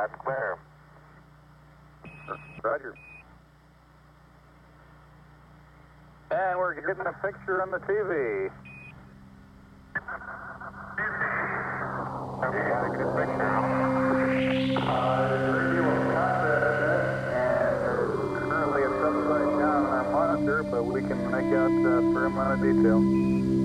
That's clear. Roger. And we're getting a picture on the TV. Okay, got a good picture. Currently it's upside down on our monitor, but we can make out uh, a fair amount of detail.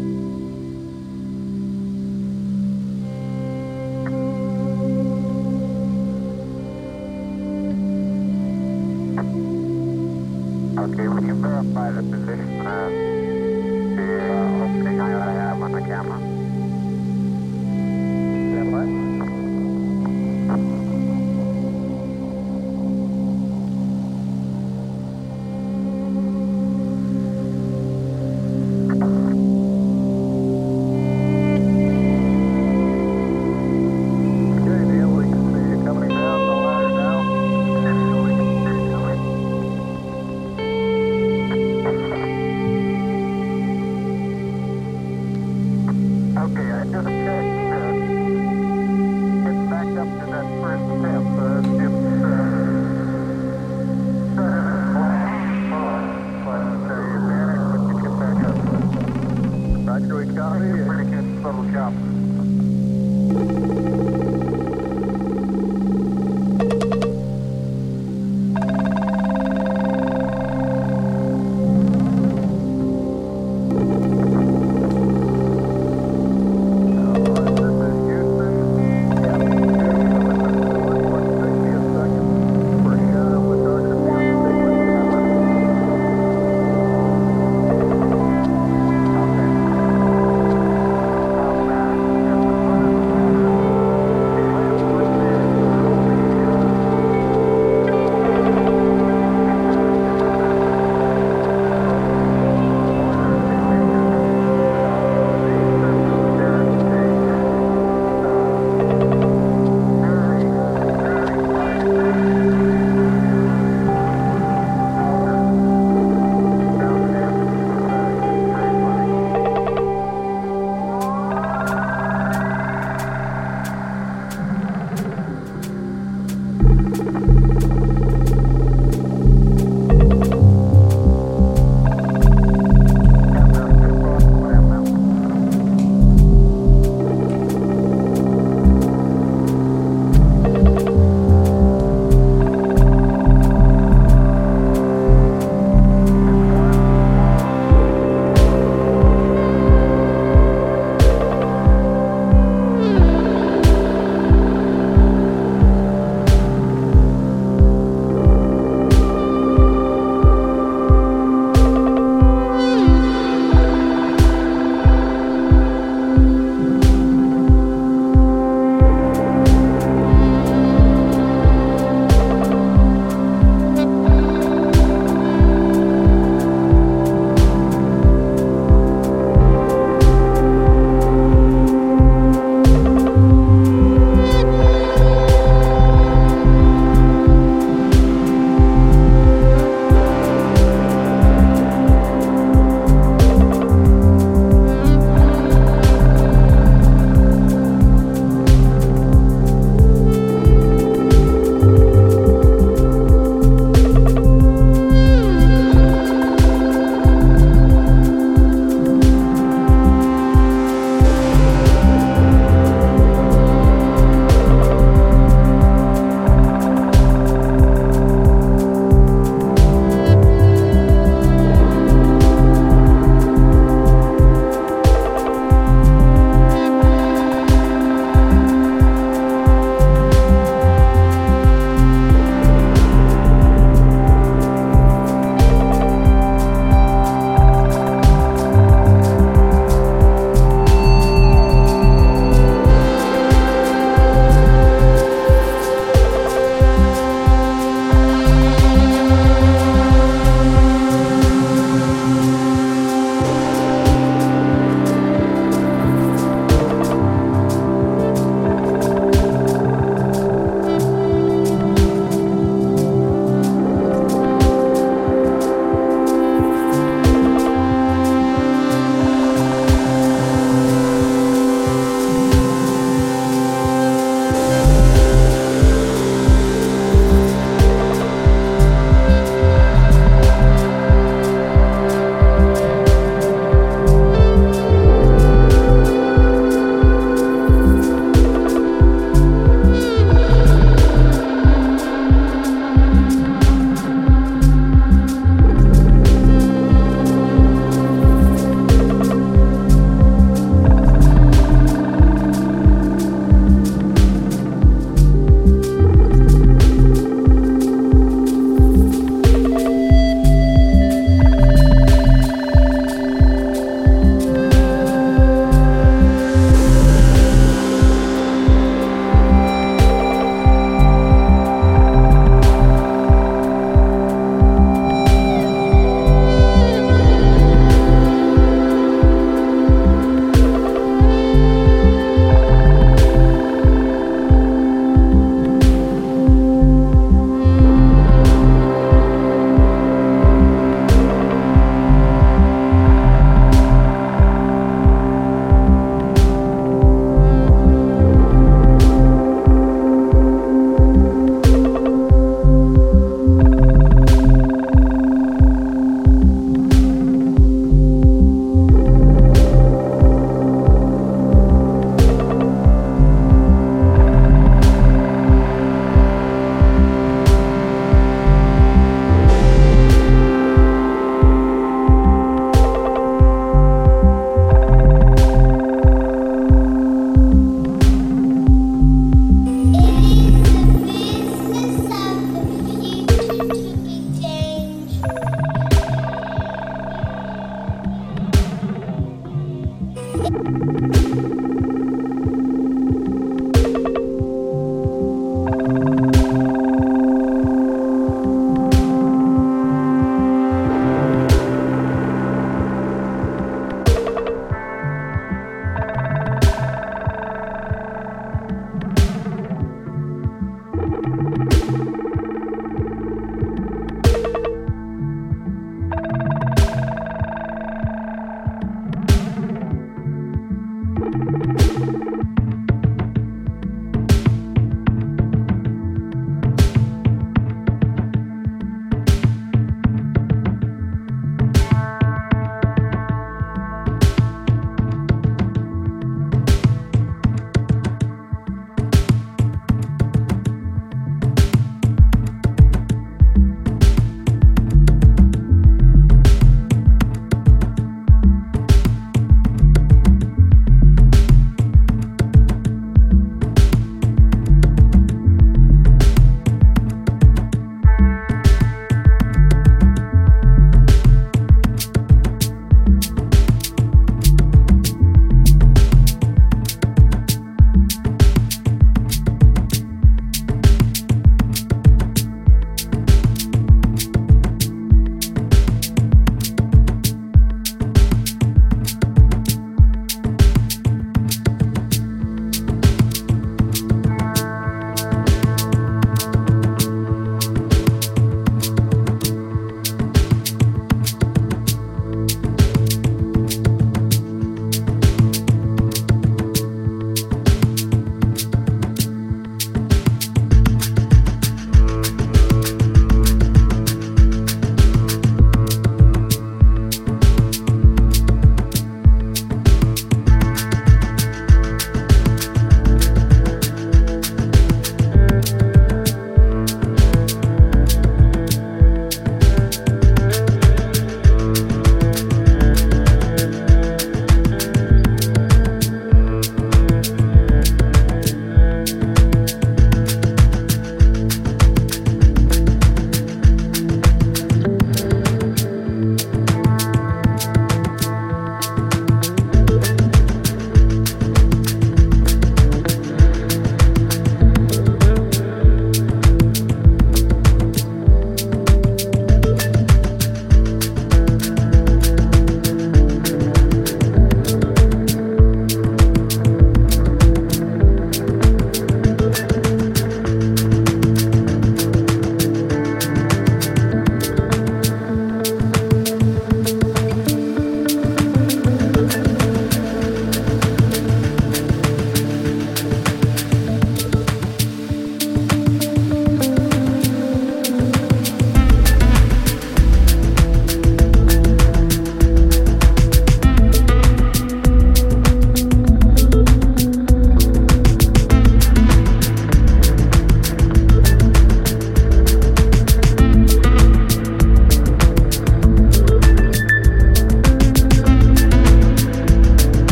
Okay, verify the position of the uh, opening I have on the camera?